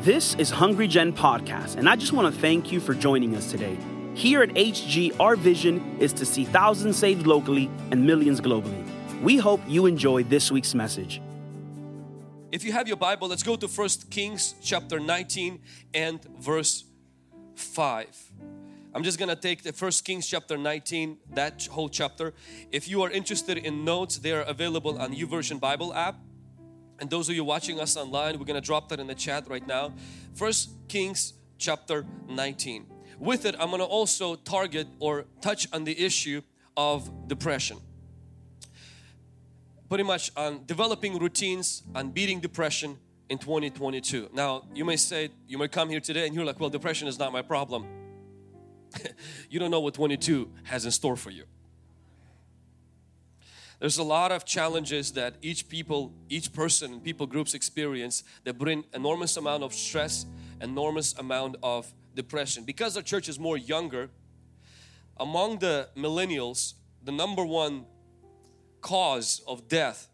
This is Hungry Gen Podcast, and I just want to thank you for joining us today. Here at HG, our vision is to see thousands saved locally and millions globally. We hope you enjoy this week's message. If you have your Bible, let's go to First Kings chapter 19 and verse 5. I'm just gonna take the First Kings chapter 19, that whole chapter. If you are interested in notes, they are available on YouVersion Bible app. And those of you watching us online, we're gonna drop that in the chat right now. First Kings chapter 19. With it, I'm gonna also target or touch on the issue of depression. Pretty much on developing routines on beating depression in 2022. Now, you may say, you may come here today and you're like, well, depression is not my problem. you don't know what 22 has in store for you. There's a lot of challenges that each people, each person and people groups experience that bring enormous amount of stress, enormous amount of depression. Because our church is more younger, among the millennials, the number one cause of death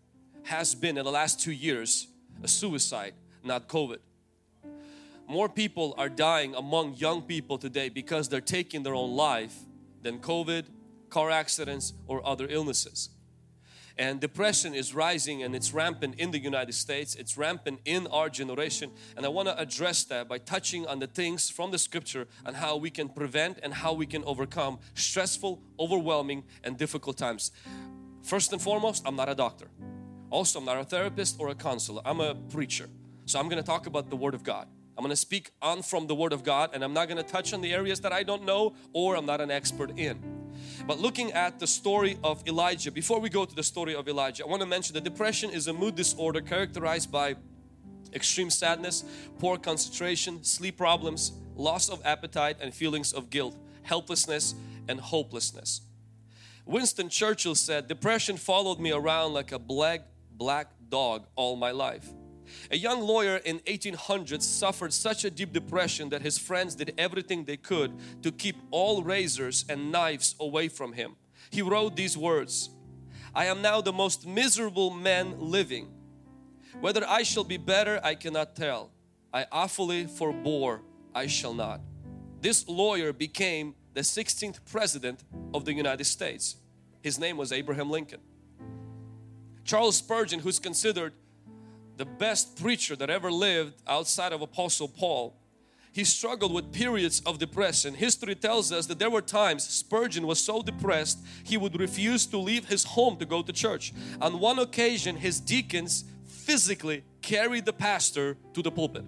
has been in the last two years a suicide, not COVID more people are dying among young people today because they're taking their own life than COVID, car accidents or other illnesses. And depression is rising and it's rampant in the United States. It's rampant in our generation. And I want to address that by touching on the things from the scripture and how we can prevent and how we can overcome stressful, overwhelming and difficult times. First and foremost, I'm not a doctor. Also, I'm not a therapist or a counselor. I'm a preacher. So I'm going to talk about the Word of God. I'm going to speak on from the Word of God and I'm not going to touch on the areas that I don't know or I'm not an expert in. But looking at the story of Elijah, before we go to the story of Elijah, I want to mention that depression is a mood disorder characterized by extreme sadness, poor concentration, sleep problems, loss of appetite and feelings of guilt, helplessness and hopelessness. Winston Churchill said, depression followed me around like a black, black dog all my life. A young lawyer in 1800s suffered such a deep depression that his friends did everything they could to keep all razors and knives away from him. He wrote these words, I am now the most miserable man living. Whether I shall be better, I cannot tell. I awfully forbore, I shall not. This lawyer became the 16th president of the United States. His name was Abraham Lincoln. Charles Spurgeon, who's considered the best preacher that ever lived outside of Apostle Paul, he struggled with periods of depression. History tells us that there were times Spurgeon was so depressed he would refuse to leave his home to go to church. On one occasion, his deacons physically carried the pastor to the pulpit.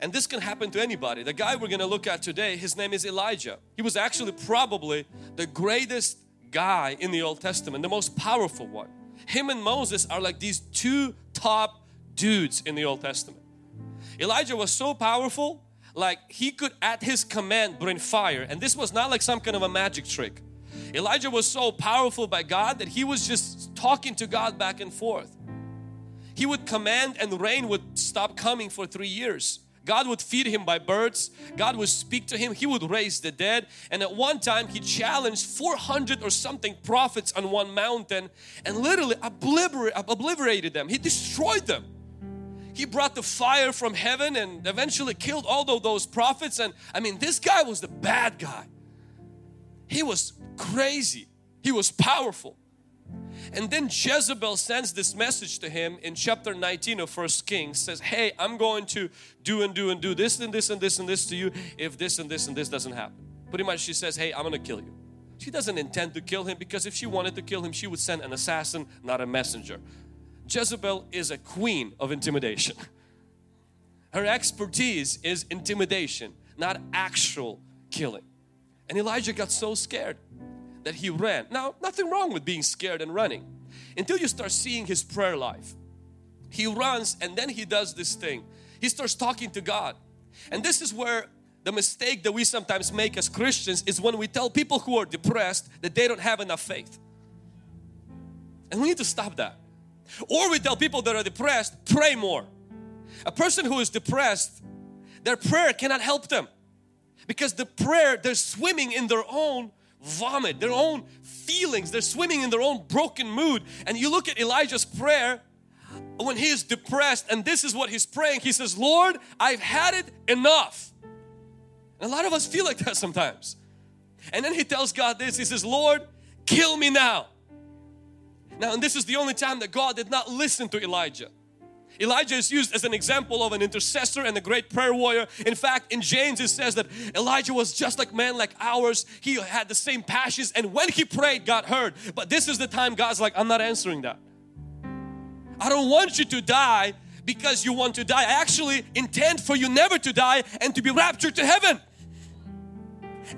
And this can happen to anybody. The guy we're going to look at today, his name is Elijah. He was actually probably the greatest guy in the Old Testament, the most powerful one him and Moses are like these two top dudes in the Old Testament. Elijah was so powerful, like he could at his command bring fire, and this was not like some kind of a magic trick. Elijah was so powerful by God that he was just talking to God back and forth. He would command and rain would stop coming for three years. God would feed him by birds. God would speak to him. He would raise the dead. And at one time, he challenged 400 or something prophets on one mountain and literally obliterated them. He destroyed them. He brought the fire from heaven and eventually killed all of those prophets. And I mean, this guy was the bad guy. He was crazy. He was powerful. And then Jezebel sends this message to him in chapter 19 of First Kings says, Hey, I'm going to do and do and do this and this and this and this to you if this and this and this doesn't happen. Pretty much she says, Hey, I'm going to kill you. She doesn't intend to kill him because if she wanted to kill him, she would send an assassin, not a messenger. Jezebel is a queen of intimidation. Her expertise is intimidation, not actual killing. And Elijah got so scared that he ran. Now, nothing wrong with being scared and running until you start seeing his prayer life. He runs and then he does this thing. He starts talking to God. And this is where the mistake that we sometimes make as Christians is when we tell people who are depressed that they don't have enough faith. And we need to stop that. Or we tell people that are depressed, pray more. A person who is depressed, their prayer cannot help them because the prayer, they're swimming in their own vomit, their own feelings. They're swimming in their own broken mood. And you look at Elijah's prayer, when he is depressed and this is what he's praying, he says, Lord, I've had it enough. And a lot of us feel like that sometimes. And then he tells God this, he says, Lord, kill me now. Now, and this is the only time that God did not listen to Elijah. Elijah is used as an example of an intercessor and a great prayer warrior. In fact, in James it says that Elijah was just like man like ours. He had the same passions and when he prayed, God heard. But this is the time God's like, I'm not answering that. I don't want you to die because you want to die. I actually intend for you never to die and to be raptured to heaven.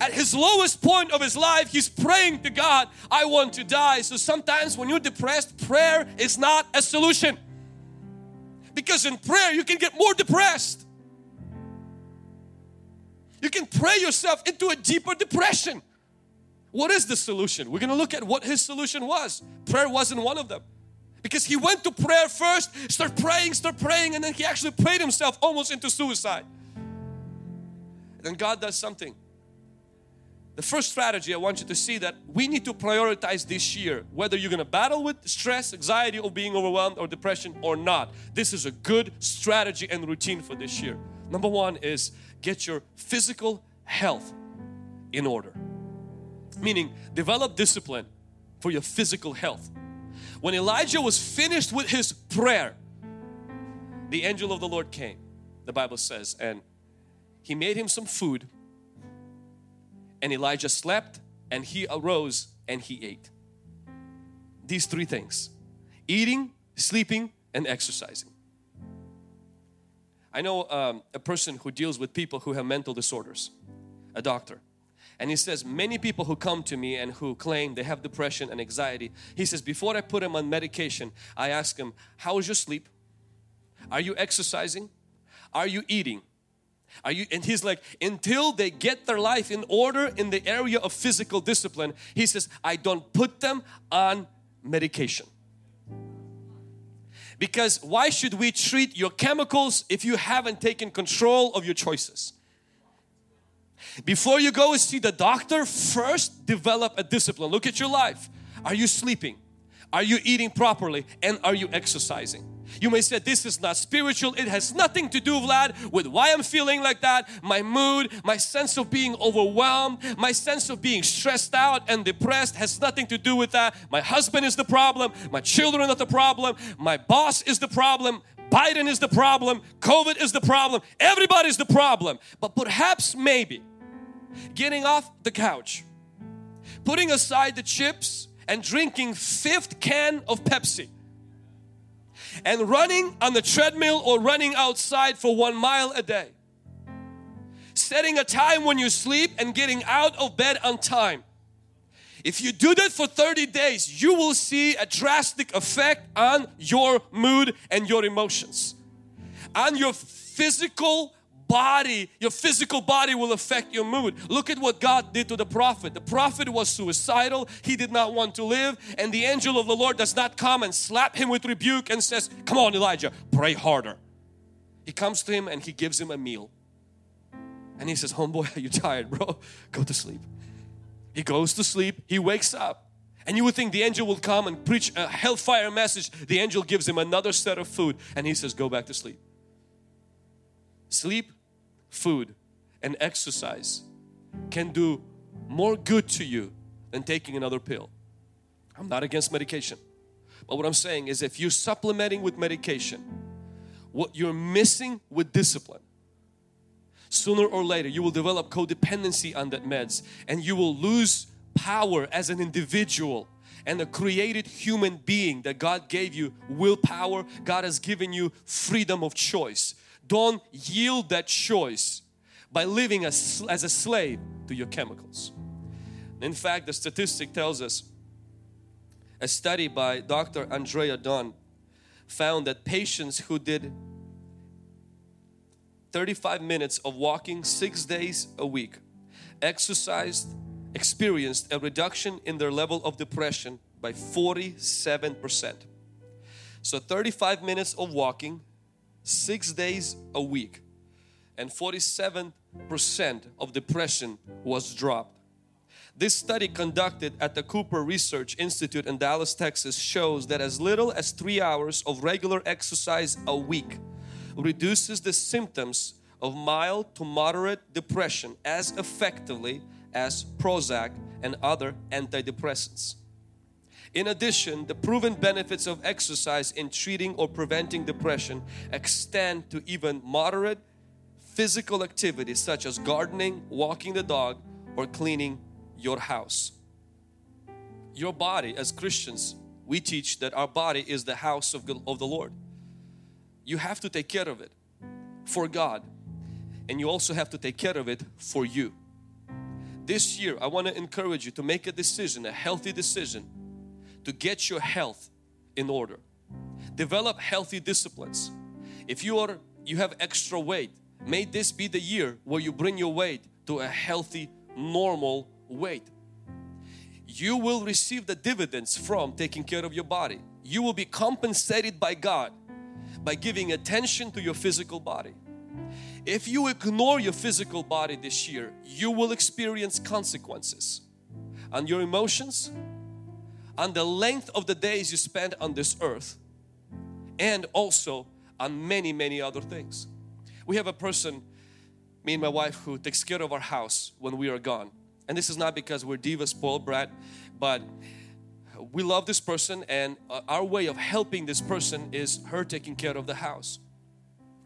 At his lowest point of his life, he's praying to God, I want to die. So sometimes when you're depressed, prayer is not a solution. Because in prayer, you can get more depressed. You can pray yourself into a deeper depression. What is the solution? We're going to look at what his solution was. Prayer wasn't one of them. Because he went to prayer first, start praying, start praying, and then he actually prayed himself almost into suicide. Then God does something. The first strategy I want you to see that we need to prioritize this year whether you're going to battle with stress, anxiety, or being overwhelmed or depression or not. This is a good strategy and routine for this year. Number one is get your physical health in order, meaning develop discipline for your physical health. When Elijah was finished with his prayer, the angel of the Lord came, the Bible says, and he made him some food and Elijah slept and he arose and he ate. These three things eating, sleeping, and exercising. I know um, a person who deals with people who have mental disorders, a doctor. And he says, many people who come to me and who claim they have depression and anxiety, he says, before I put them on medication, I ask them, how is your sleep? Are you exercising? Are you eating? Are you and he's like until they get their life in order in the area of physical discipline he says I don't put them on medication. Because why should we treat your chemicals if you haven't taken control of your choices? Before you go and see the doctor first develop a discipline. Look at your life. Are you sleeping? Are you eating properly? And are you exercising you may say this is not spiritual. It has nothing to do, Vlad, with why I'm feeling like that, my mood, my sense of being overwhelmed, my sense of being stressed out and depressed has nothing to do with that. My husband is the problem, my children are the problem, my boss is the problem, Biden is the problem, COVID is the problem, everybody's the problem. But perhaps maybe getting off the couch, putting aside the chips and drinking fifth can of Pepsi and running on the treadmill or running outside for one mile a day. Setting a time when you sleep and getting out of bed on time. If you do that for 30 days, you will see a drastic effect on your mood and your emotions, on your physical body, your physical body will affect your mood. Look at what God did to the prophet. The prophet was suicidal. He did not want to live. And the angel of the Lord does not come and slap him with rebuke and says, come on Elijah, pray harder. He comes to him and he gives him a meal. And he says, homeboy, are you tired bro? Go to sleep. He goes to sleep. He wakes up. And you would think the angel will come and preach a hellfire message. The angel gives him another set of food and he says, go back to sleep. Sleep food and exercise can do more good to you than taking another pill. I'm not against medication. But what I'm saying is if you're supplementing with medication, what you're missing with discipline, sooner or later you will develop codependency on that meds and you will lose power as an individual and a created human being that God gave you willpower. God has given you freedom of choice. Don't yield that choice by living as, as a slave to your chemicals. In fact, the statistic tells us a study by Dr. Andrea Dunn found that patients who did 35 minutes of walking six days a week exercised experienced a reduction in their level of depression by 47%. So 35 minutes of walking six days a week and 47% of depression was dropped. This study conducted at the Cooper Research Institute in Dallas, Texas shows that as little as three hours of regular exercise a week reduces the symptoms of mild to moderate depression as effectively as Prozac and other antidepressants. In addition, the proven benefits of exercise in treating or preventing depression extend to even moderate physical activities such as gardening, walking the dog, or cleaning your house. Your body, as Christians, we teach that our body is the house of, of the Lord. You have to take care of it for God, and you also have to take care of it for you. This year, I want to encourage you to make a decision, a healthy decision, to get your health in order. Develop healthy disciplines. If you are you have extra weight, may this be the year where you bring your weight to a healthy, normal weight. You will receive the dividends from taking care of your body. You will be compensated by God by giving attention to your physical body. If you ignore your physical body this year, you will experience consequences on your emotions, on the length of the days you spend on this earth, and also on many, many other things. We have a person, me and my wife, who takes care of our house when we are gone. And this is not because we're diva spoiled brat, but we love this person and uh, our way of helping this person is her taking care of the house.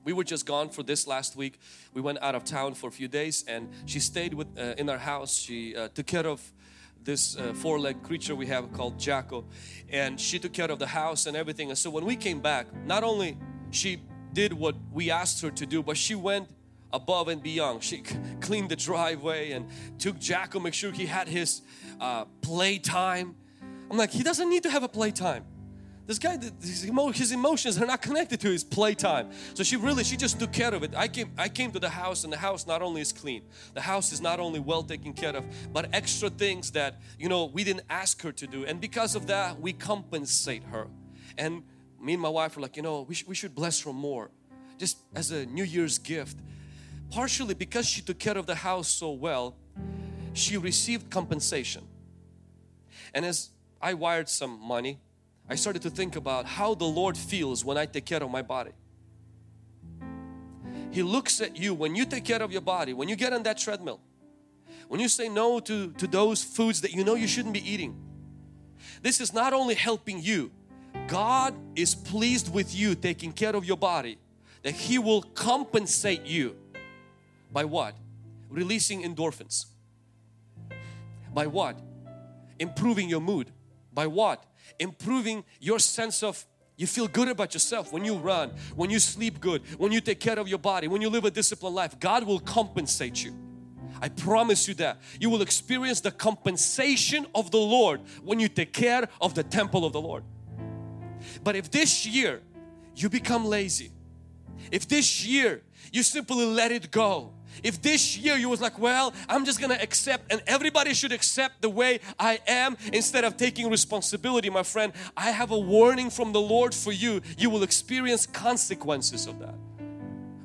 We were just gone for this last week. We went out of town for a few days and she stayed with uh, in our house. She uh, took care of this uh, four-legged creature we have called Jacko and she took care of the house and everything. And so when we came back, not only she did what we asked her to do, but she went above and beyond. She cleaned the driveway and took Jacko, make sure he had his uh, playtime. I'm like, he doesn't need to have a playtime. This guy, his, emotions are not connected to his playtime. So she really, she just took care of it. I came, I came to the house and the house not only is clean, the house is not only well taken care of, but extra things that, you know, we didn't ask her to do. And because of that, we compensate her. And me and my wife were like, you know, we, sh we should bless her more. Just as a New Year's gift partially because she took care of the house so well, she received compensation. And as I wired some money, I started to think about how the Lord feels when I take care of my body. He looks at you when you take care of your body, when you get on that treadmill, when you say no to, to those foods that you know you shouldn't be eating. This is not only helping you, God is pleased with you taking care of your body, that He will compensate you by what? Releasing endorphins. By what? Improving your mood. By what? Improving your sense of you feel good about yourself when you run, when you sleep good, when you take care of your body, when you live a disciplined life. God will compensate you. I promise you that. You will experience the compensation of the Lord when you take care of the temple of the Lord. But if this year you become lazy, if this year you simply let it go, if this year you was like, well, I'm just gonna accept and everybody should accept the way I am instead of taking responsibility, my friend, I have a warning from the Lord for you. You will experience consequences of that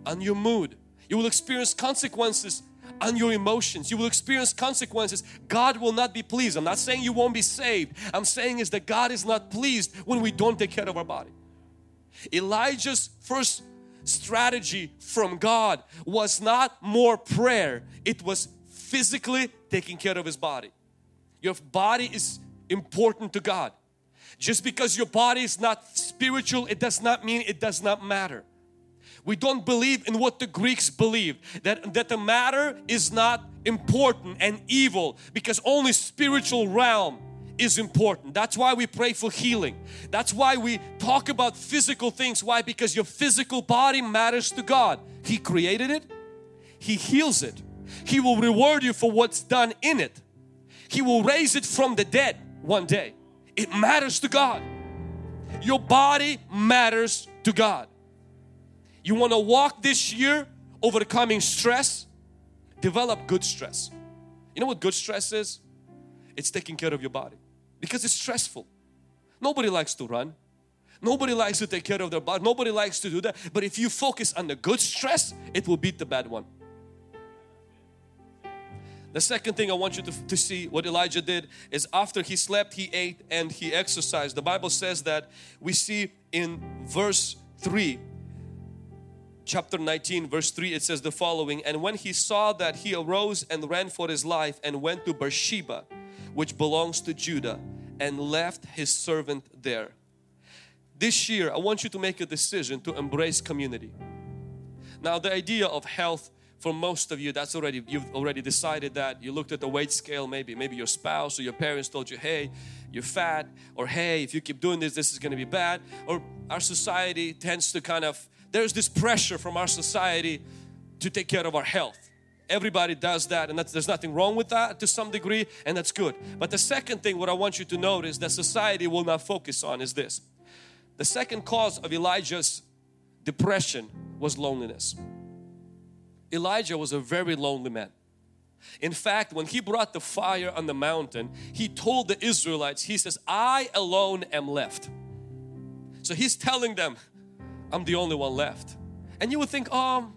on your mood. You will experience consequences on your emotions. You will experience consequences. God will not be pleased. I'm not saying you won't be saved. I'm saying is that God is not pleased when we don't take care of our body. Elijah's first strategy from God was not more prayer, it was physically taking care of his body. Your body is important to God. Just because your body is not spiritual, it does not mean it does not matter. We don't believe in what the Greeks believed that, that the matter is not important and evil because only spiritual realm is important. That's why we pray for healing. That's why we talk about physical things. Why? Because your physical body matters to God. He created it, He heals it. He will reward you for what's done in it. He will raise it from the dead one day. It matters to God. Your body matters to God. You want to walk this year overcoming stress? Develop good stress. You know what good stress is? It's taking care of your body because it's stressful. Nobody likes to run. Nobody likes to take care of their body. Nobody likes to do that. But if you focus on the good stress, it will beat the bad one. The second thing I want you to, to see what Elijah did is after he slept, he ate and he exercised. The Bible says that we see in verse 3 chapter 19 verse 3 it says the following and when he saw that he arose and ran for his life and went to Beersheba which belongs to Judah and left his servant there. This year I want you to make a decision to embrace community. Now the idea of health for most of you that's already you've already decided that. You looked at the weight scale maybe maybe your spouse or your parents told you hey you're fat or hey if you keep doing this this is going to be bad. Or our society tends to kind of there's this pressure from our society to take care of our health everybody does that and there's nothing wrong with that to some degree and that's good but the second thing what I want you to notice that society will not focus on is this the second cause of Elijah's depression was loneliness Elijah was a very lonely man. In fact, when he brought the fire on the mountain, he told the Israelites, he says, I alone am left. So he's telling them, I'm the only one left. And you would think, oh,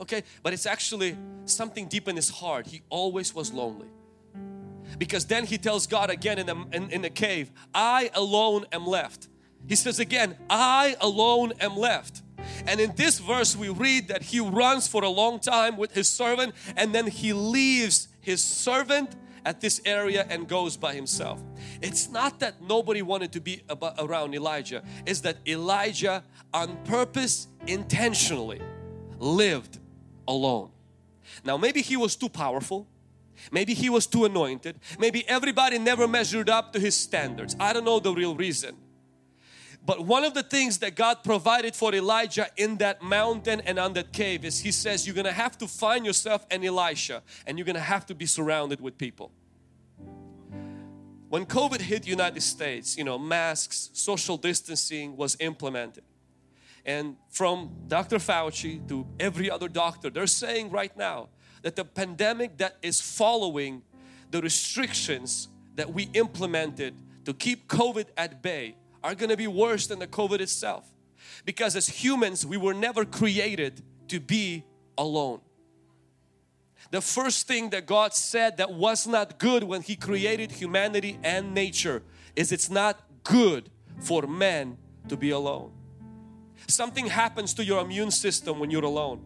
okay, but it's actually something deep in his heart. He always was lonely. Because then he tells God again in the, in, in the cave, I alone am left. He says again, I alone am left. And in this verse we read that he runs for a long time with his servant and then he leaves his servant at this area and goes by himself. It's not that nobody wanted to be around Elijah, it's that Elijah on purpose intentionally lived alone. Now maybe he was too powerful, maybe he was too anointed, maybe everybody never measured up to his standards. I don't know the real reason. But one of the things that God provided for Elijah in that mountain and on that cave is He says you're to have to find yourself an Elisha and you're to have to be surrounded with people. When COVID hit United States, you know, masks, social distancing was implemented. And from Dr. Fauci to every other doctor, they're saying right now that the pandemic that is following the restrictions that we implemented to keep COVID at bay are going to be worse than the COVID itself. Because as humans, we were never created to be alone. The first thing that God said that was not good when He created humanity and nature is it's not good for man to be alone. Something happens to your immune system when you're alone.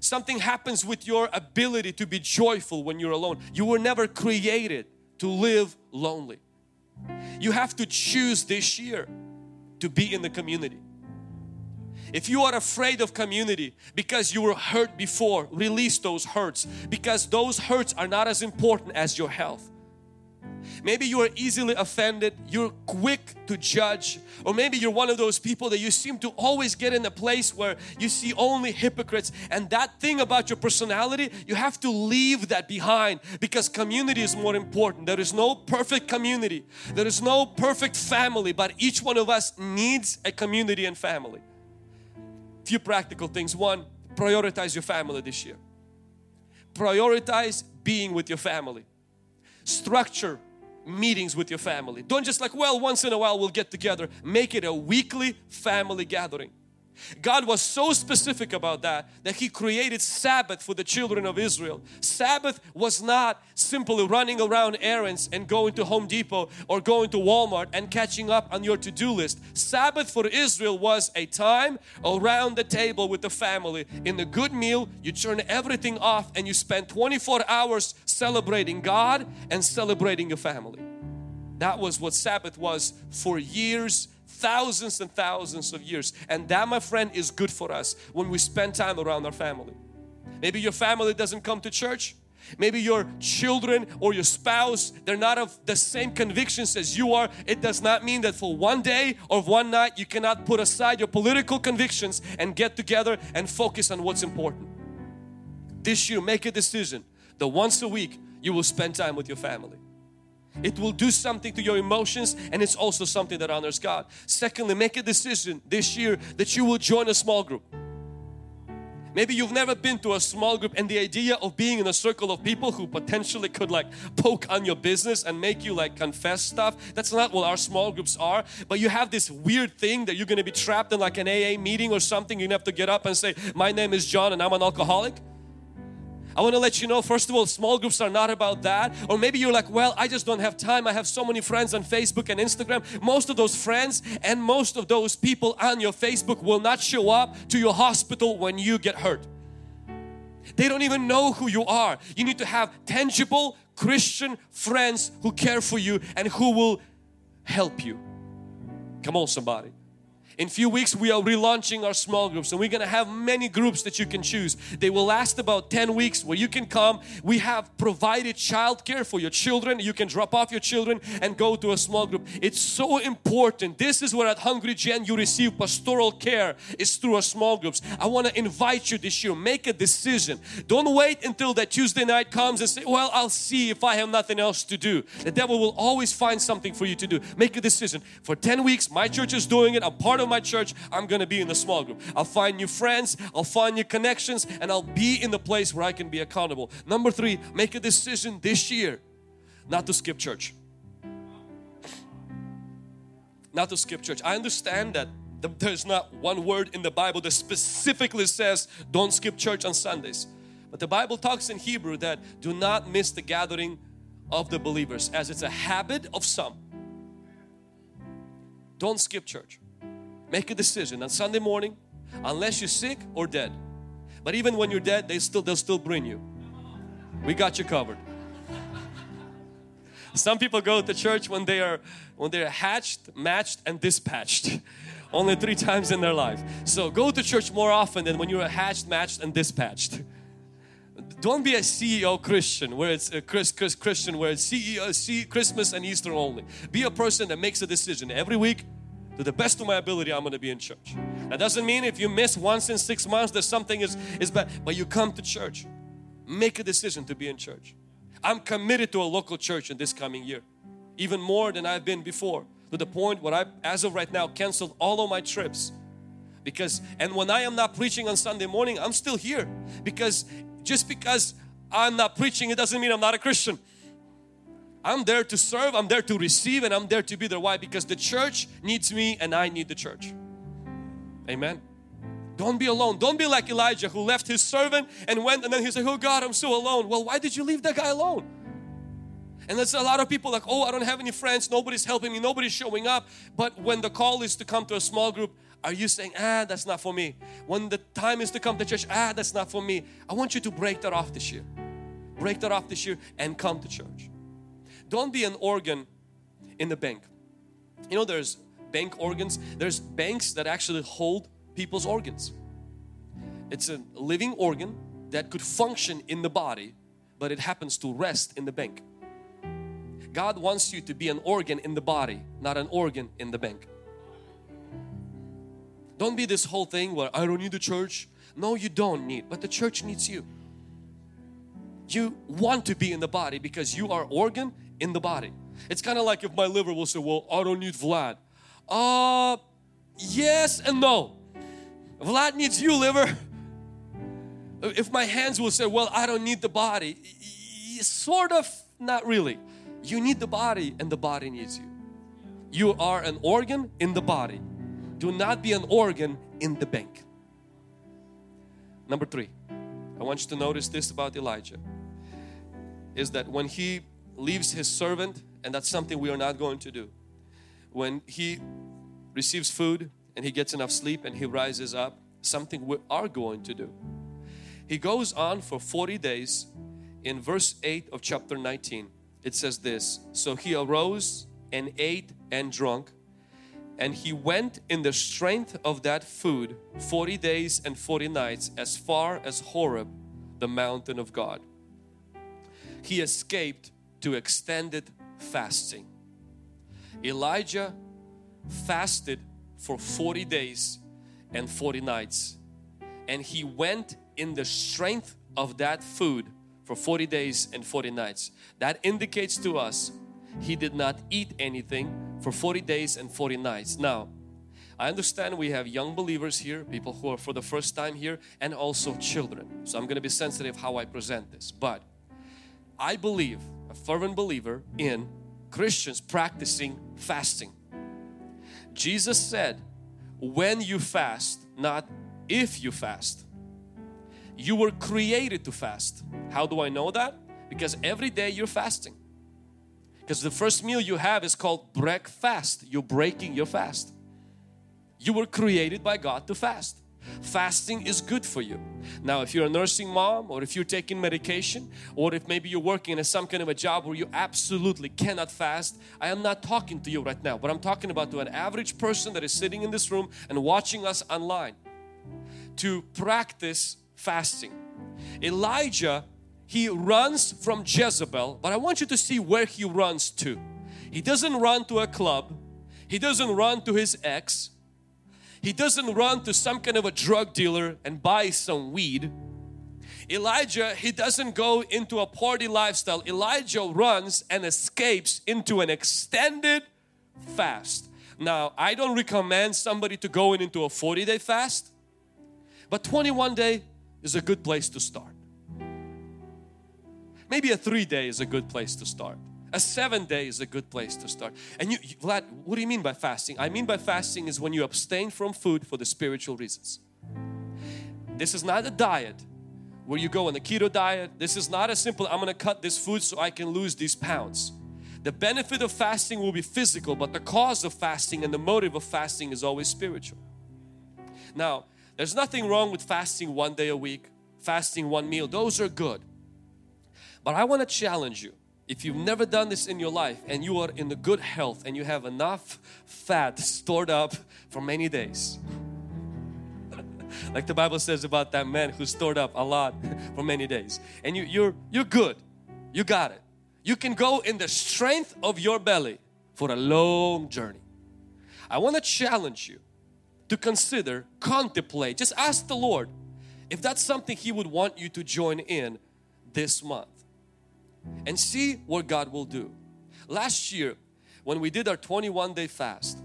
Something happens with your ability to be joyful when you're alone. You were never created to live lonely. You have to choose this year to be in the community. If you are afraid of community because you were hurt before, release those hurts because those hurts are not as important as your health. Maybe you are easily offended, you're quick to judge, or maybe you're one of those people that you seem to always get in a place where you see only hypocrites. And that thing about your personality, you have to leave that behind because community is more important. There is no perfect community, there is no perfect family, but each one of us needs a community and family. Few practical things. One, prioritize your family this year. Prioritize being with your family. Structure meetings with your family. Don't just like, well, once in a while we'll get together. Make it a weekly family gathering. God was so specific about that that He created Sabbath for the children of Israel. Sabbath was not simply running around errands and going to Home Depot or going to Walmart and catching up on your to-do list. Sabbath for Israel was a time around the table with the family. In the good meal, you turn everything off and you spend 24 hours celebrating God and celebrating your family. That was what Sabbath was for years thousands and thousands of years. And that, my friend, is good for us when we spend time around our family. Maybe your family doesn't come to church. Maybe your children or your spouse, they're not of the same convictions as you are. It does not mean that for one day or one night you cannot put aside your political convictions and get together and focus on what's important. This year, make a decision that once a week you will spend time with your family. It will do something to your emotions and it's also something that honors God. Secondly, make a decision this year that you will join a small group. Maybe you've never been to a small group and the idea of being in a circle of people who potentially could like poke on your business and make you like confess stuff. That's not what our small groups are. But you have this weird thing that you're going to be trapped in like an AA meeting or something. You have to get up and say, my name is John and I'm an alcoholic. I want to let you know, first of all, small groups are not about that. Or maybe you're like, well, I just don't have time. I have so many friends on Facebook and Instagram. Most of those friends and most of those people on your Facebook will not show up to your hospital when you get hurt. They don't even know who you are. You need to have tangible Christian friends who care for you and who will help you. Come on, somebody. In few weeks we are relaunching our small groups and we're going to have many groups that you can choose. They will last about 10 weeks where you can come. We have provided childcare for your children. You can drop off your children and go to a small group. It's so important. This is where at Hungry Gen you receive pastoral care is through our small groups. I want to invite you this year. Make a decision. Don't wait until that Tuesday night comes and say, well, I'll see if I have nothing else to do. The devil will always find something for you to do. Make a decision. For 10 weeks, my church is doing it. I'm part of of my church, I'm going to be in the small group. I'll find new friends, I'll find new connections, and I'll be in the place where I can be accountable. Number three, make a decision this year not to skip church. Not to skip church. I understand that there's not one word in the Bible that specifically says don't skip church on Sundays. But the Bible talks in Hebrew that do not miss the gathering of the believers as it's a habit of some. Don't skip church. Make a decision on Sunday morning unless you're sick or dead. But even when you're dead, they still they'll still bring you. We got you covered. Some people go to church when they are when they're hatched, matched, and dispatched. Only three times in their life. So go to church more often than when you're hatched, matched, and dispatched. Don't be a CEO Christian where it's a Chris, Chris, Christian where it's CEO, C, Christmas and Easter only. Be a person that makes a decision every week to the best of my ability I'm going to be in church. That doesn't mean if you miss once in six months that something is, is bad, but you come to church. Make a decision to be in church. I'm committed to a local church in this coming year, even more than I've been before, to the point where I, as of right now, canceled all of my trips. Because, and when I am not preaching on Sunday morning, I'm still here. Because just because I'm not preaching, it doesn't mean I'm not a Christian. I'm there to serve, I'm there to receive, and I'm there to be there. Why? Because the church needs me and I need the church. Amen. Don't be alone. Don't be like Elijah who left his servant and went and then he's like, oh God, I'm so alone. Well, why did you leave that guy alone? And there's a lot of people like, oh, I don't have any friends, nobody's helping me, nobody's showing up. But when the call is to come to a small group, are you saying, ah, that's not for me? When the time is to come to church, ah, that's not for me. I want you to break that off this year. Break that off this year and come to church. Don't be an organ in the bank. You know, there's bank organs, there's banks that actually hold people's organs. It's a living organ that could function in the body, but it happens to rest in the bank. God wants you to be an organ in the body, not an organ in the bank. Don't be this whole thing where I don't need the church. No, you don't need, but the church needs you. You want to be in the body because you are organ in the body. It's kind of like if my liver will say, well, I don't need Vlad. Uh, yes and no. Vlad needs you, liver. If my hands will say, well, I don't need the body. Sort of, not really. You need the body and the body needs you. You are an organ in the body. Do not be an organ in the bank. Number three, I want you to notice this about Elijah is that when he leaves his servant and that's something we are not going to do. When he receives food and he gets enough sleep and he rises up, something we are going to do. He goes on for 40 days. In verse 8 of chapter 19, it says this So he arose and ate and drunk, and he went in the strength of that food 40 days and 40 nights as far as Horeb, the mountain of God. He escaped to extended fasting. Elijah fasted for 40 days and 40 nights and he went in the strength of that food for 40 days and 40 nights. That indicates to us he did not eat anything for 40 days and 40 nights. Now, I understand we have young believers here, people who are for the first time here, and also children. So I'm going to be sensitive how I present this. But I believe fervent believer in Christians practicing fasting. Jesus said, when you fast, not if you fast. You were created to fast. How do I know that? Because every day you're fasting. Because the first meal you have is called breakfast. You're breaking your fast. You were created by God to fast. Fasting is good for you. Now, if you're a nursing mom or if you're taking medication or if maybe you're working in some kind of a job where you absolutely cannot fast, I am not talking to you right now, but I'm talking about to an average person that is sitting in this room and watching us online to practice fasting. Elijah, he runs from Jezebel, but I want you to see where he runs to. He doesn't run to a club, he doesn't run to his ex, he doesn't run to some kind of a drug dealer and buy some weed. Elijah, he doesn't go into a party lifestyle. Elijah runs and escapes into an extended fast. Now, I don't recommend somebody to go in into a 40 day fast, but 21 day is a good place to start. Maybe a three day is a good place to start. A seven day is a good place to start. And you, Vlad, what do you mean by fasting? I mean by fasting is when you abstain from food for the spiritual reasons. This is not a diet where you go on the keto diet. This is not a simple, I'm going to cut this food so I can lose these pounds. The benefit of fasting will be physical, but the cause of fasting and the motive of fasting is always spiritual. Now, there's nothing wrong with fasting one day a week, fasting one meal. Those are good. But I want to challenge you if you've never done this in your life and you are in the good health and you have enough fat stored up for many days like the Bible says about that man who stored up a lot for many days and you, you're you're good. You got it. You can go in the strength of your belly for a long journey. I want to challenge you to consider contemplate just ask the Lord if that's something He would want you to join in this month and see what God will do. Last year, when we did our 21 day fast,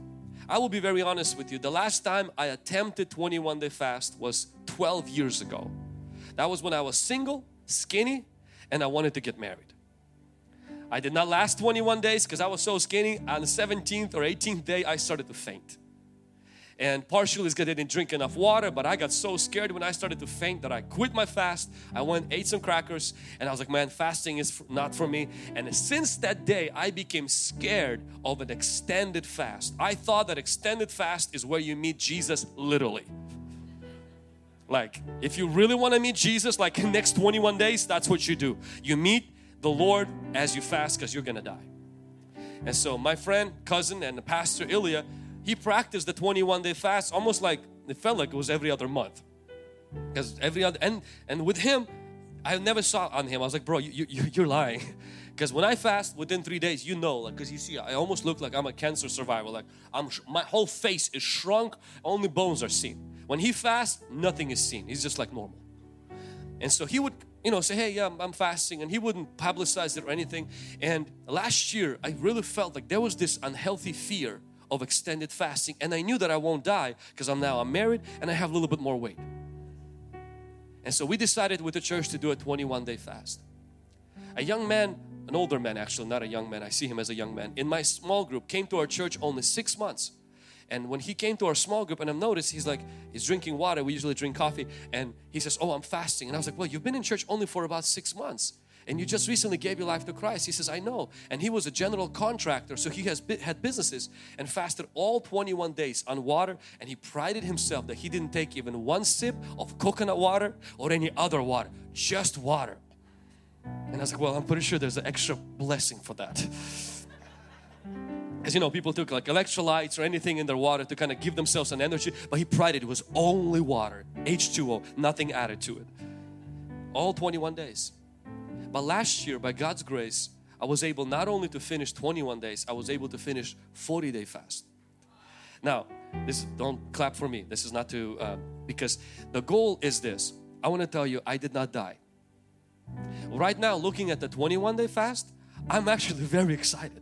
I will be very honest with you. The last time I attempted 21 day fast was 12 years ago. That was when I was single, skinny, and I wanted to get married. I did not last 21 days because I was so skinny. On the 17th or 18th day, I started to faint and partially is because I didn't drink enough water but I got so scared when I started to faint that I quit my fast. I went ate some crackers and I was like man fasting is not for me. And since that day I became scared of an extended fast. I thought that extended fast is where you meet Jesus literally. Like if you really want to meet Jesus like next 21 days that's what you do. You meet the Lord as you fast because you're gonna die. And so my friend cousin and the pastor Ilya he practiced the 21 day fast almost like it felt like it was every other month. Because every other and and with him I never saw on him. I was like bro you, you you're lying. Because when I fast within three days you know like because you see I almost look like I'm a cancer survivor. Like I'm my whole face is shrunk only bones are seen. When he fasts nothing is seen. He's just like normal. And so he would you know say hey yeah I'm, I'm fasting and he wouldn't publicize it or anything. And last year I really felt like there was this unhealthy fear of extended fasting and I knew that I won't die because I'm now I'm married and I have a little bit more weight. And so we decided with the church to do a 21 day fast. A young man, an older man actually, not a young man, I see him as a young man, in my small group came to our church only six months. And when he came to our small group and I've noticed he's like, he's drinking water, we usually drink coffee and he says, oh I'm fasting. And I was like, well you've been in church only for about six months and you just recently gave your life to Christ. He says, I know. And he was a general contractor, so he has had businesses and fasted all 21 days on water. And he prided himself that he didn't take even one sip of coconut water or any other water, just water. And I was like, well, I'm pretty sure there's an extra blessing for that. As you know, people took like electrolytes or anything in their water to kind of give themselves an energy, but he prided it was only water, H2O, nothing added to it. All 21 days. But last year, by God's grace, I was able not only to finish 21 days, I was able to finish 40 day fast. Now, this don't clap for me. This is not to uh, because the goal is this. I want to tell you, I did not die. Right now, looking at the 21 day fast, I'm actually very excited.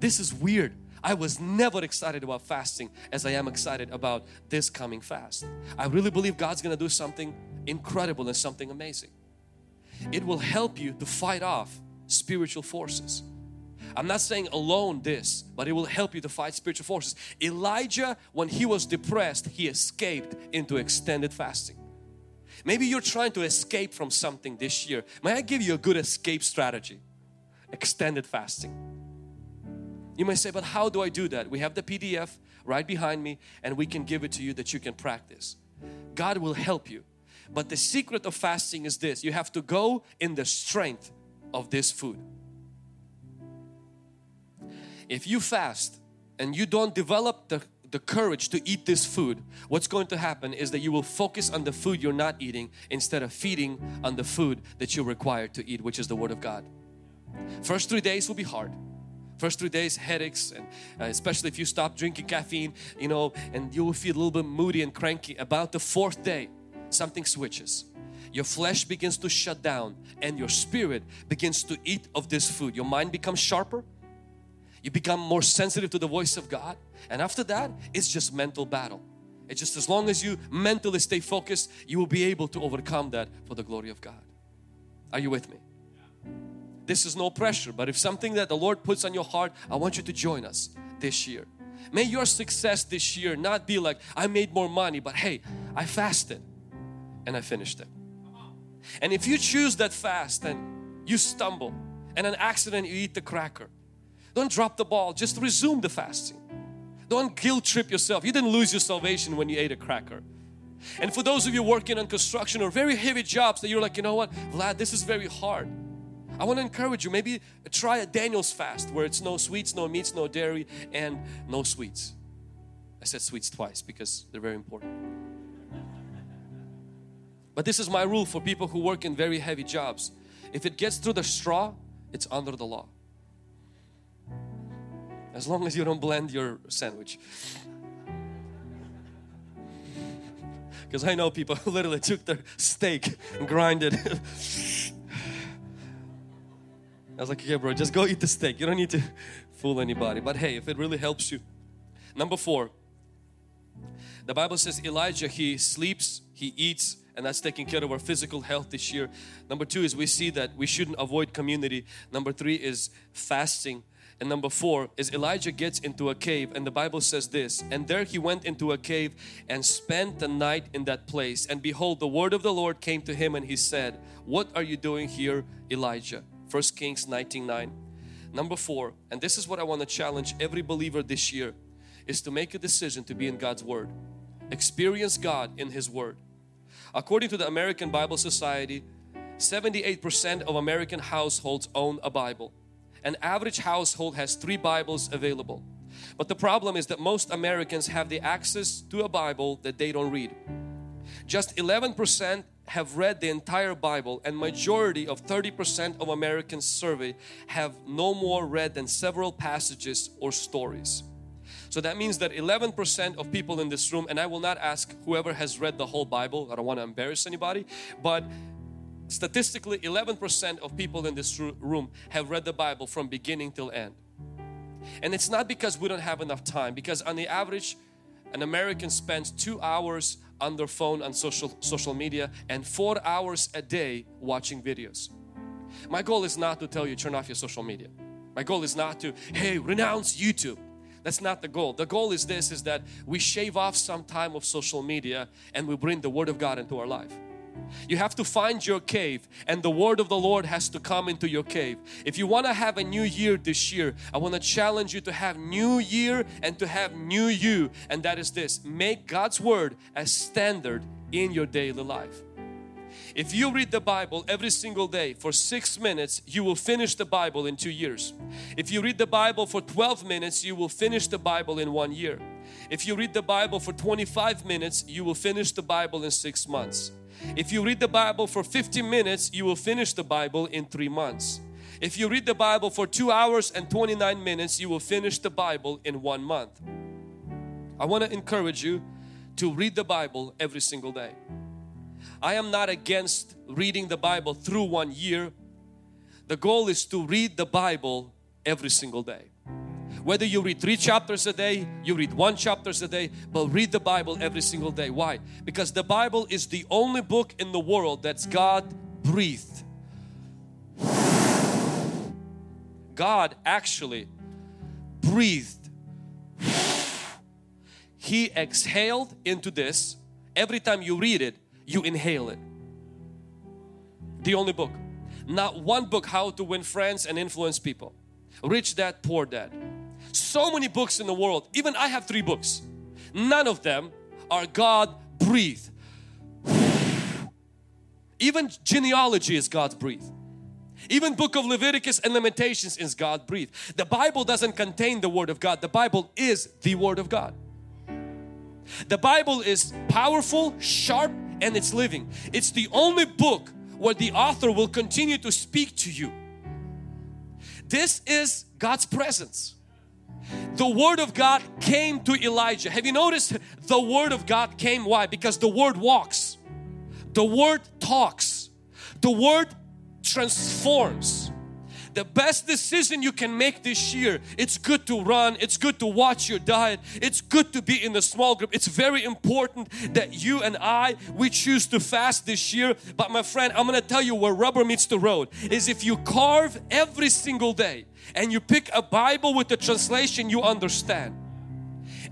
This is weird. I was never excited about fasting as I am excited about this coming fast. I really believe God's gonna do something incredible and something amazing it will help you to fight off spiritual forces. I'm not saying alone this, but it will help you to fight spiritual forces. Elijah, when he was depressed, he escaped into extended fasting. Maybe you're trying to escape from something this year. May I give you a good escape strategy? Extended fasting. You may say, but how do I do that? We have the PDF right behind me and we can give it to you that you can practice. God will help you. But the secret of fasting is this. You have to go in the strength of this food. If you fast and you don't develop the, the courage to eat this food, what's going to happen is that you will focus on the food you're not eating instead of feeding on the food that you're required to eat, which is the Word of God. First three days will be hard. First three days, headaches, and uh, especially if you stop drinking caffeine, you know, and you will feel a little bit moody and cranky. About the fourth day, something switches. Your flesh begins to shut down and your spirit begins to eat of this food. Your mind becomes sharper. You become more sensitive to the voice of God. And after that, it's just mental battle. It's just as long as you mentally stay focused, you will be able to overcome that for the glory of God. Are you with me? This is no pressure, but if something that the Lord puts on your heart, I want you to join us this year. May your success this year not be like, I made more money, but hey, I fasted and I finished it. And if you choose that fast and you stumble and an accident you eat the cracker, don't drop the ball, just resume the fasting. Don't guilt trip yourself. You didn't lose your salvation when you ate a cracker. And for those of you working on construction or very heavy jobs that you're like, you know what, Vlad, this is very hard. I want to encourage you, maybe try a Daniel's fast where it's no sweets, no meats, no dairy, and no sweets. I said sweets twice because they're very important. But this is my rule for people who work in very heavy jobs. If it gets through the straw, it's under the law. As long as you don't blend your sandwich. Because I know people who literally took their steak and grinded I was like, okay, bro, just go eat the steak. You don't need to fool anybody. But hey, if it really helps you. Number four, the Bible says Elijah, he sleeps, he eats, and that's taking care of our physical health this year. Number two is we see that we shouldn't avoid community. Number three is fasting. And number four is Elijah gets into a cave and the Bible says this and there he went into a cave and spent the night in that place and behold the word of the Lord came to him and he said what are you doing here Elijah First Kings 19.9. Number four, and this is what I want to challenge every believer this year, is to make a decision to be in God's Word. Experience God in His Word. According to the American Bible Society, 78% of American households own a Bible. An average household has three Bibles available. But the problem is that most Americans have the access to a Bible that they don't read. Just 11% have read the entire Bible and majority of 30% of Americans surveyed have no more read than several passages or stories. So that means that 11% of people in this room, and I will not ask whoever has read the whole Bible, I don't want to embarrass anybody, but statistically 11% of people in this room have read the Bible from beginning till end. And it's not because we don't have enough time, because on the average, an American spends two hours on their phone on social social media and four hours a day watching videos. My goal is not to tell you turn off your social media. My goal is not to hey renounce YouTube that's not the goal the goal is this is that we shave off some time of social media and we bring the Word of God into our life you have to find your cave and the word of the Lord has to come into your cave. If you want to have a new year this year, I want to challenge you to have new year and to have new you. And that is this, make God's word as standard in your daily life. If you read the Bible every single day for six minutes, you will finish the Bible in two years. If you read the Bible for 12 minutes, you will finish the Bible in one year. If you read the Bible for 25 minutes, you will finish the Bible in six months. If you read the Bible for 15 minutes, you will finish the Bible in three months. If you read the Bible for two hours and 29 minutes, you will finish the Bible in one month. I want to encourage you to read the Bible every single day. I am not against reading the Bible through one year. The goal is to read the Bible every single day. Whether you read three chapters a day, you read one chapters a day, but read the Bible every single day. Why? Because the Bible is the only book in the world that's God breathed. God actually breathed. He exhaled into this. Every time you read it, you inhale it. The only book. Not one book how to win friends and influence people. Rich Dad, Poor Dad. So many books in the world. Even I have three books. None of them are God breathed. Even genealogy is God breathed. Even book of Leviticus and Lamentations is God breathed. The Bible doesn't contain the Word of God. The Bible is the Word of God. The Bible is powerful, sharp, and it's living. It's the only book where the author will continue to speak to you. This is God's presence. The Word of God came to Elijah. Have you noticed the Word of God came? Why? Because the Word walks, the Word talks, the Word transforms. The best decision you can make this year, it's good to run, it's good to watch your diet, it's good to be in the small group. It's very important that you and I, we choose to fast this year. But my friend, I'm gonna tell you where rubber meets the road is if you carve every single day and you pick a Bible with the translation you understand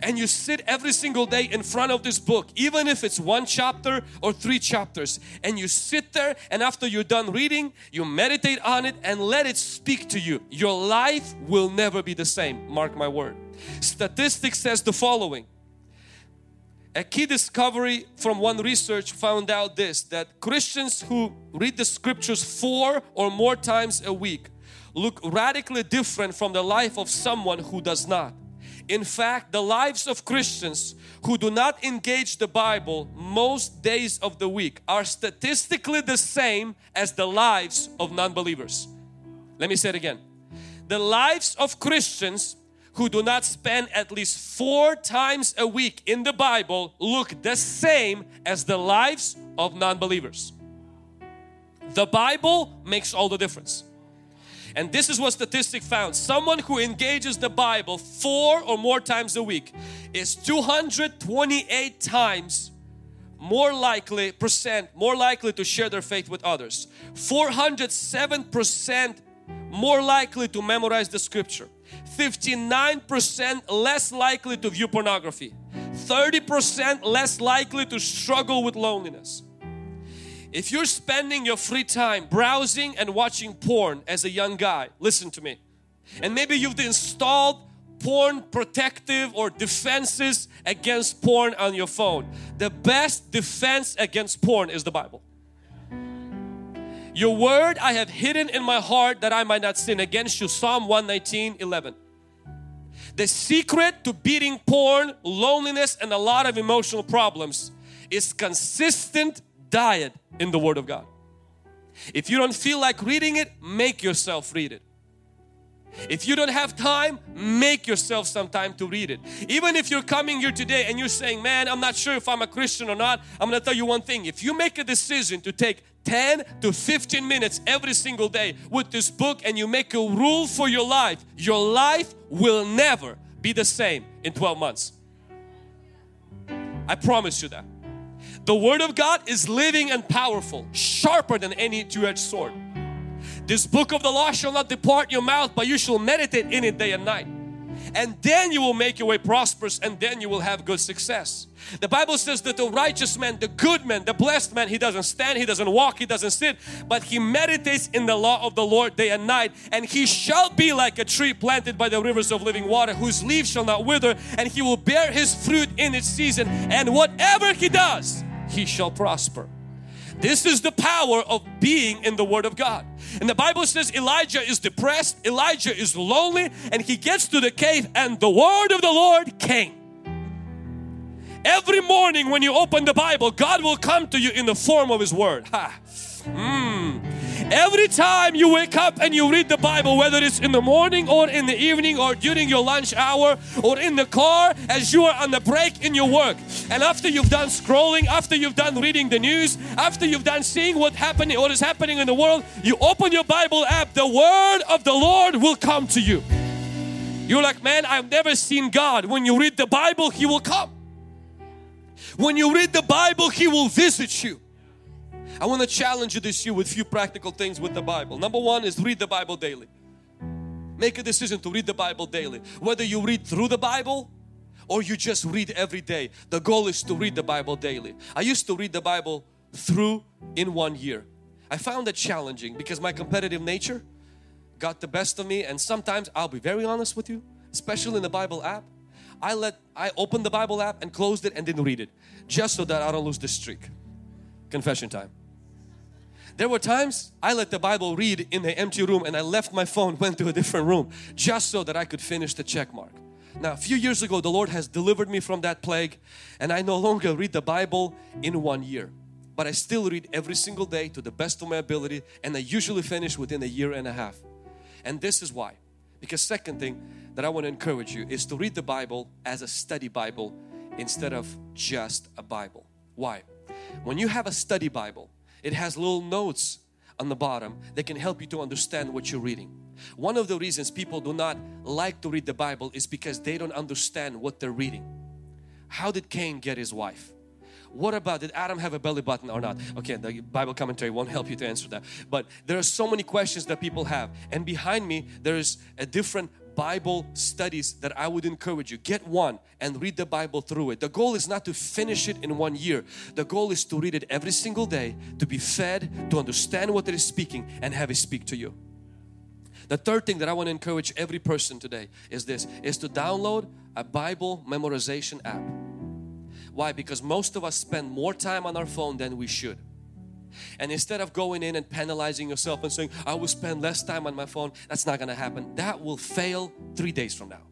and you sit every single day in front of this book even if it's one chapter or three chapters. And you sit there and after you're done reading you meditate on it and let it speak to you. Your life will never be the same. Mark my word. Statistics says the following. A key discovery from one research found out this that Christians who read the scriptures four or more times a week look radically different from the life of someone who does not. In fact, the lives of Christians who do not engage the Bible most days of the week are statistically the same as the lives of non-believers. Let me say it again. The lives of Christians who do not spend at least four times a week in the Bible look the same as the lives of non-believers. The Bible makes all the difference. And this is what statistic found. Someone who engages the Bible four or more times a week is 228 times more likely percent more likely to share their faith with others. 407 percent more likely to memorize the scripture. 59 percent less likely to view pornography. 30 percent less likely to struggle with loneliness if you're spending your free time browsing and watching porn as a young guy, listen to me. And maybe you've installed porn protective or defenses against porn on your phone. The best defense against porn is the Bible. Your word I have hidden in my heart that I might not sin against you. Psalm 119, 11. The secret to beating porn, loneliness and a lot of emotional problems is consistent diet in the Word of God. If you don't feel like reading it, make yourself read it. If you don't have time, make yourself some time to read it. Even if you're coming here today and you're saying, man, I'm not sure if I'm a Christian or not, I'm going to tell you one thing. If you make a decision to take 10 to 15 minutes every single day with this book and you make a rule for your life, your life will never be the same in 12 months. I promise you that. The Word of God is living and powerful, sharper than any two-edged sword. This book of the law shall not depart your mouth, but you shall meditate in it day and night. And then you will make your way prosperous and then you will have good success. The Bible says that the righteous man, the good man, the blessed man, he doesn't stand, he doesn't walk, he doesn't sit, but he meditates in the law of the Lord day and night. And he shall be like a tree planted by the rivers of living water, whose leaves shall not wither, and he will bear his fruit in its season. And whatever he does, he shall prosper. This is the power of being in the Word of God. And the Bible says Elijah is depressed, Elijah is lonely, and he gets to the cave, and the Word of the Lord came. Every morning when you open the Bible, God will come to you in the form of His Word. Ha. Mm. Every time you wake up and you read the Bible, whether it's in the morning or in the evening or during your lunch hour or in the car as you are on the break in your work, and after you've done scrolling, after you've done reading the news, after you've done seeing what happening, what is happening in the world, you open your Bible app, the word of the Lord will come to you. You're like, man, I've never seen God. When you read the Bible, He will come. When you read the Bible, He will visit you. I want to challenge you this year with few practical things with the Bible. Number one is read the Bible daily. Make a decision to read the Bible daily. Whether you read through the Bible or you just read every day. The goal is to read the Bible daily. I used to read the Bible through in one year. I found that challenging because my competitive nature got the best of me and sometimes I'll be very honest with you, especially in the Bible app, I let I opened the Bible app and closed it and didn't read it just so that I don't lose the streak. Confession time. There were times I let the Bible read in the empty room and I left my phone, went to a different room just so that I could finish the check mark. Now, a few years ago, the Lord has delivered me from that plague and I no longer read the Bible in one year. But I still read every single day to the best of my ability and I usually finish within a year and a half. And this is why. Because second thing that I want to encourage you is to read the Bible as a study Bible instead of just a Bible. Why? When you have a study Bible, it has little notes on the bottom that can help you to understand what you're reading. One of the reasons people do not like to read the Bible is because they don't understand what they're reading. How did Cain get his wife? What about did Adam have a belly button or not? Okay, the Bible commentary won't help you to answer that. But there are so many questions that people have, and behind me there is a different Bible studies that I would encourage you. Get one and read the Bible through it. The goal is not to finish it in one year. The goal is to read it every single day, to be fed, to understand what it is speaking and have it speak to you. The third thing that I want to encourage every person today is this, is to download a Bible memorization app. Why? Because most of us spend more time on our phone than we should. And instead of going in and penalizing yourself and saying, I will spend less time on my phone, that's not going to happen. That will fail three days from now.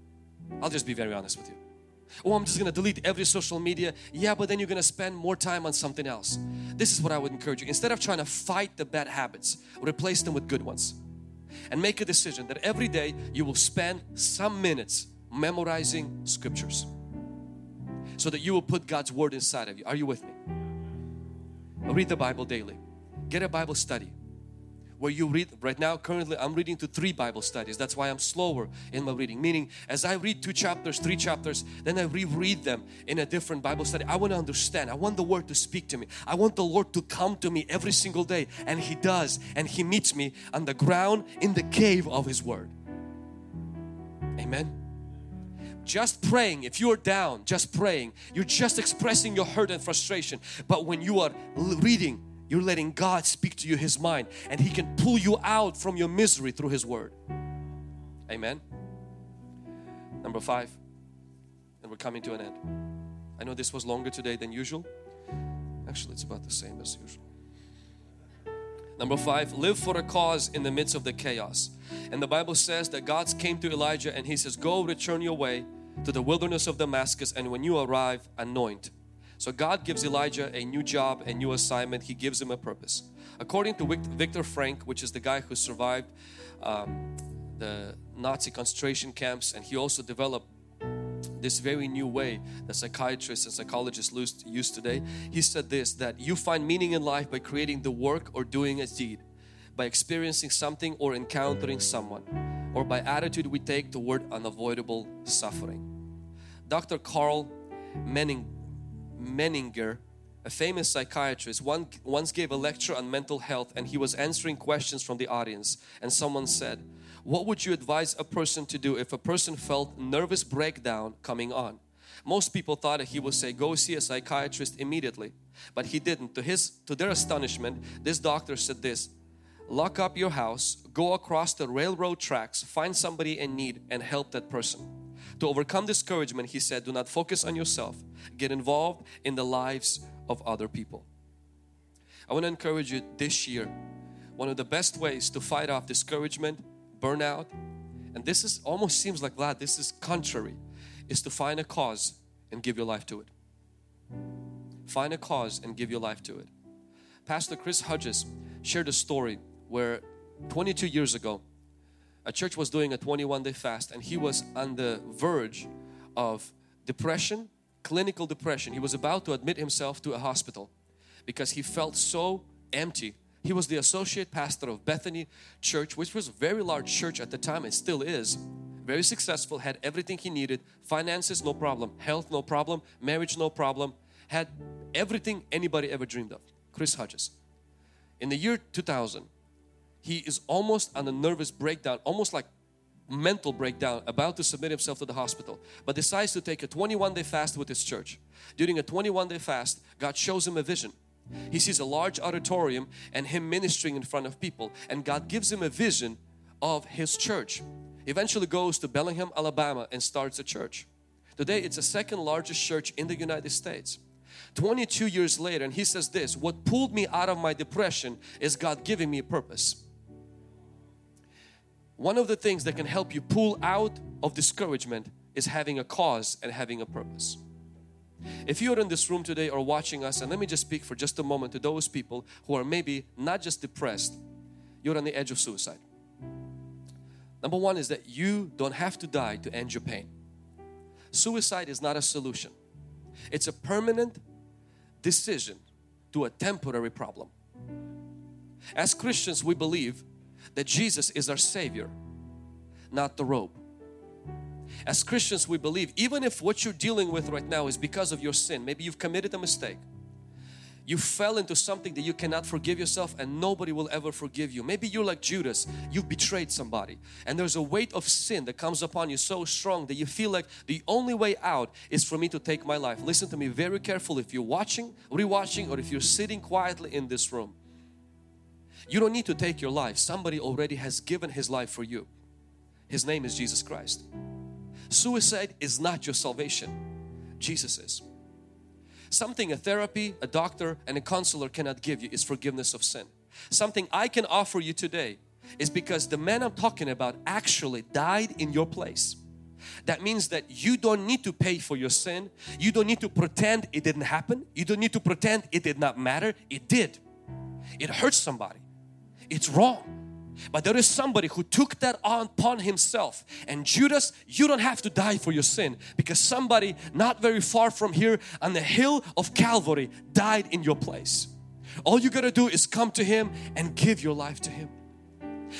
I'll just be very honest with you. Oh, I'm just going to delete every social media. Yeah, but then you're going to spend more time on something else. This is what I would encourage you. Instead of trying to fight the bad habits, replace them with good ones. And make a decision that every day you will spend some minutes memorizing scriptures so that you will put God's word inside of you. Are you with me? Read the Bible daily. Get a Bible study. Where you read right now currently I'm reading to three Bible studies. That's why I'm slower in my reading. Meaning as I read two chapters three chapters then I reread them in a different Bible study. I want to understand. I want the word to speak to me. I want the Lord to come to me every single day. And He does. And He meets me on the ground in the cave of His word. Amen just praying if you're down just praying you're just expressing your hurt and frustration. But when you are reading you're letting God speak to you his mind and he can pull you out from your misery through his word. Amen? Number five and we're coming to an end. I know this was longer today than usual. Actually it's about the same as usual Number five, live for a cause in the midst of the chaos. And the Bible says that God came to Elijah and he says, Go return your way to the wilderness of Damascus, and when you arrive, anoint. So God gives Elijah a new job, a new assignment. He gives him a purpose. According to Viktor Frankl, which is the guy who survived um, the Nazi concentration camps, and he also developed this very new way that psychiatrists and psychologists use today. He said this that you find meaning in life by creating the work or doing a deed, by experiencing something or encountering someone, or by attitude we take toward unavoidable suffering. Dr. Karl Menning, Menninger, a famous psychiatrist, one, once gave a lecture on mental health and he was answering questions from the audience and someone said, what would you advise a person to do if a person felt nervous breakdown coming on? Most people thought that he would say, go see a psychiatrist immediately. But he didn't. To, his, to their astonishment, this doctor said this, lock up your house, go across the railroad tracks, find somebody in need and help that person. To overcome discouragement, he said, do not focus on yourself. Get involved in the lives of other people. I want to encourage you this year, one of the best ways to fight off discouragement burnout. And this is almost seems like that. This is contrary. Is to find a cause and give your life to it. Find a cause and give your life to it. Pastor Chris Hodges shared a story where 22 years ago a church was doing a 21 day fast and he was on the verge of depression clinical depression. He was about to admit himself to a hospital because he felt so empty he was the associate pastor of Bethany Church, which was a very large church at the time and still is. Very successful, had everything he needed, finances no problem, health no problem, marriage no problem, had everything anybody ever dreamed of. Chris Hodges. In the year 2000, he is almost on a nervous breakdown, almost like mental breakdown, about to submit himself to the hospital, but decides to take a 21 day fast with his church. During a 21 day fast, God shows him a vision He sees a large auditorium and him ministering in front of people and God gives him a vision of his church. Eventually goes to Birmingham, Alabama and starts a church. Today it's the second largest church in the United States. 22 years later and he says this, what pulled me out of my depression is God giving me a purpose. One of the things that can help you pull out of discouragement is having a cause and having a purpose. If you're in this room today or watching us, and let me just speak for just a moment to those people who are maybe not just depressed, you're on the edge of suicide. Number one is that you don't have to die to end your pain. Suicide is not a solution. It's a permanent decision to a temporary problem. As Christians, we believe that Jesus is our Savior, not the robe. As Christians, we believe even if what you're dealing with right now is because of your sin, maybe you've committed a mistake, you fell into something that you cannot forgive yourself and nobody will ever forgive you. Maybe you're like Judas, you betrayed somebody and there's a weight of sin that comes upon you so strong that you feel like the only way out is for me to take my life. Listen to me very carefully if you're watching, rewatching or if you're sitting quietly in this room. You don't need to take your life. Somebody already has given His life for you. His name is Jesus Christ. Suicide is not your salvation. Jesus is. Something a therapy, a doctor and a counselor cannot give you is forgiveness of sin. Something I can offer you today is because the man I'm talking about actually died in your place. That means that you don't need to pay for your sin. You don't need to pretend it didn't happen. You don't need to pretend it did not matter. It did. It hurt somebody. It's wrong. But there is somebody who took that on upon himself. And Judas, you don't have to die for your sin because somebody not very far from here on the hill of Calvary died in your place. All you got to do is come to Him and give your life to Him.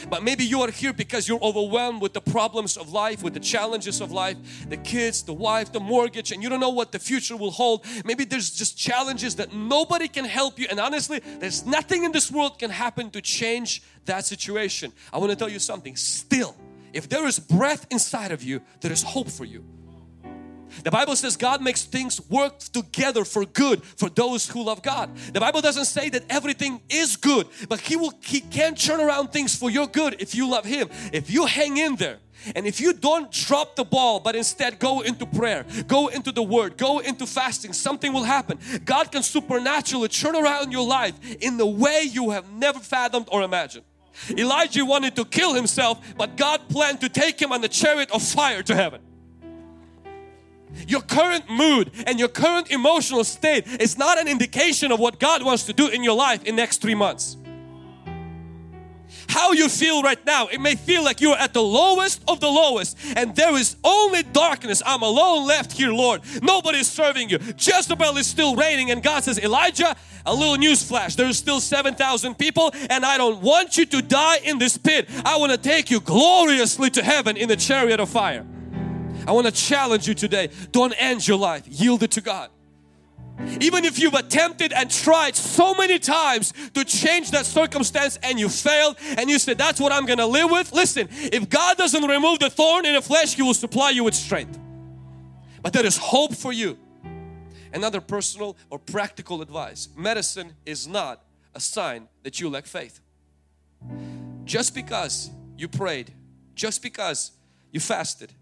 But maybe you are here because you're overwhelmed with the problems of life, with the challenges of life, the kids, the wife, the mortgage, and you don't know what the future will hold. Maybe there's just challenges that nobody can help you. And honestly, there's nothing in this world can happen to change that situation. I want to tell you something. Still, if there is breath inside of you, there is hope for you. The Bible says God makes things work together for good for those who love God. The Bible doesn't say that everything is good, but He will He can turn around things for your good if you love Him. If you hang in there and if you don't drop the ball but instead go into prayer, go into the word, go into fasting, something will happen. God can supernaturally turn around your life in the way you have never fathomed or imagined. Elijah wanted to kill himself, but God planned to take him on the chariot of fire to heaven. Your current mood and your current emotional state is not an indication of what God wants to do in your life in next three months. How you feel right now, it may feel like you're at the lowest of the lowest and there is only darkness. I'm alone left here, Lord. Nobody's serving you. Jezebel is still reigning and God says, Elijah, a little news flash. There's still 7,000 people and I don't want you to die in this pit. I want to take you gloriously to heaven in the chariot of fire. I want to challenge you today. Don't end your life. Yield it to God. Even if you've attempted and tried so many times to change that circumstance and you failed and you said, That's what I'm going to live with. Listen, if God doesn't remove the thorn in the flesh, He will supply you with strength. But there is hope for you. Another personal or practical advice medicine is not a sign that you lack faith. Just because you prayed, just because you fasted,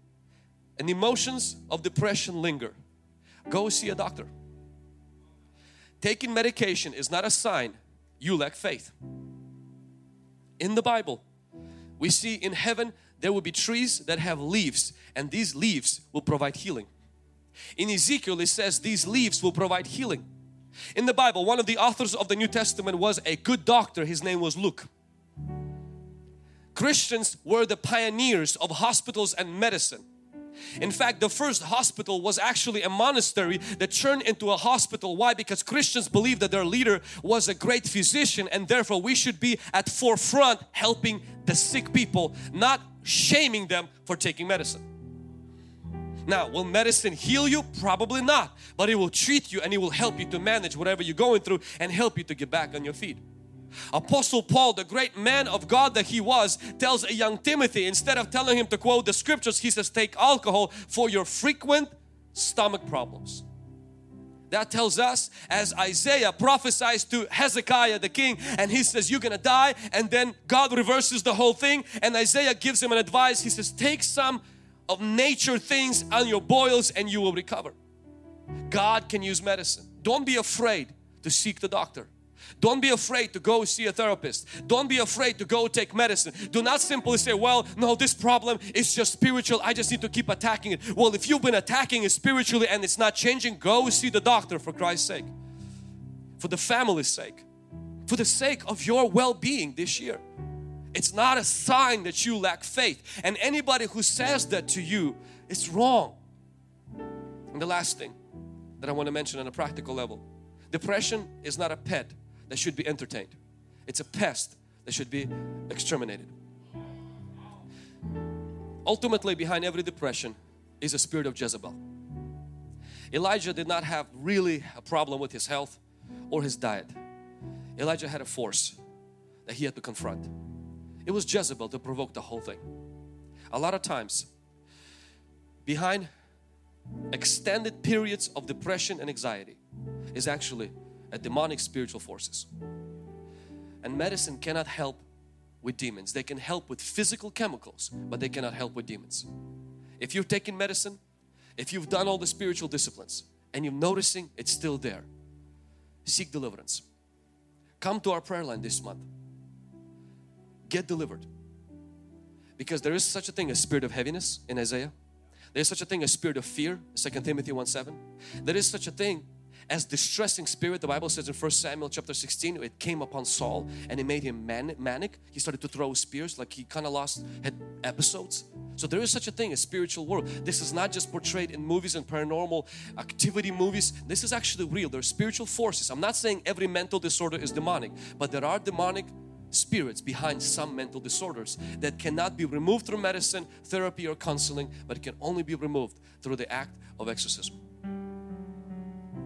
and emotions of depression linger, go see a doctor. Taking medication is not a sign you lack faith. In the Bible, we see in heaven there will be trees that have leaves and these leaves will provide healing. In Ezekiel it says these leaves will provide healing. In the Bible, one of the authors of the New Testament was a good doctor. His name was Luke. Christians were the pioneers of hospitals and medicine. In fact, the first hospital was actually a monastery that turned into a hospital. Why? Because Christians believed that their leader was a great physician and therefore we should be at forefront helping the sick people, not shaming them for taking medicine. Now, will medicine heal you? Probably not, but it will treat you and it will help you to manage whatever you're going through and help you to get back on your feet. Apostle Paul, the great man of God that he was, tells a young Timothy, instead of telling him to quote the scriptures, he says, take alcohol for your frequent stomach problems. That tells us as Isaiah prophesies to Hezekiah the king and he says you're gonna die and then God reverses the whole thing and Isaiah gives him an advice. He says take some of nature things on your boils and you will recover. God can use medicine. Don't be afraid to seek the doctor. Don't be afraid to go see a therapist. Don't be afraid to go take medicine. Do not simply say, well, no, this problem is just spiritual. I just need to keep attacking it. Well, if you've been attacking it spiritually and it's not changing, go see the doctor for Christ's sake. For the family's sake. For the sake of your well-being this year. It's not a sign that you lack faith. And anybody who says that to you, it's wrong. And the last thing that I want to mention on a practical level. Depression is not a pet that should be entertained. It's a pest that should be exterminated. Ultimately, behind every depression is a spirit of Jezebel. Elijah did not have really a problem with his health or his diet. Elijah had a force that he had to confront. It was Jezebel to provoke the whole thing. A lot of times, behind extended periods of depression and anxiety is actually at demonic spiritual forces. And medicine cannot help with demons. They can help with physical chemicals, but they cannot help with demons. If you've taken medicine, if you've done all the spiritual disciplines and you're noticing it's still there, seek deliverance. Come to our prayer line this month. Get delivered. Because there is such a thing as spirit of heaviness in Isaiah. There is such a thing as spirit of fear, 2 Timothy 1 7. There is such a thing as distressing spirit the Bible says in 1 Samuel chapter 16 it came upon Saul and it made him manic. He started to throw spears like he kind of lost had episodes. So there is such a thing as spiritual world. This is not just portrayed in movies and paranormal activity movies. This is actually real. There are spiritual forces. I'm not saying every mental disorder is demonic but there are demonic spirits behind some mental disorders that cannot be removed through medicine, therapy or counseling but can only be removed through the act of exorcism.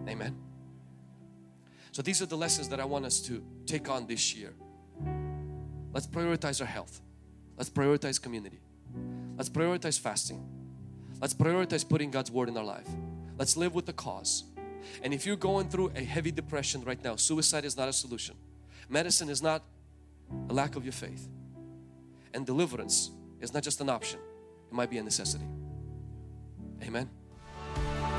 Amen. So these are the lessons that I want us to take on this year. Let's prioritize our health. Let's prioritize community. Let's prioritize fasting. Let's prioritize putting God's word in our life. Let's live with the cause. And if you're going through a heavy depression right now, suicide is not a solution. Medicine is not a lack of your faith. And deliverance is not just an option, it might be a necessity. Amen.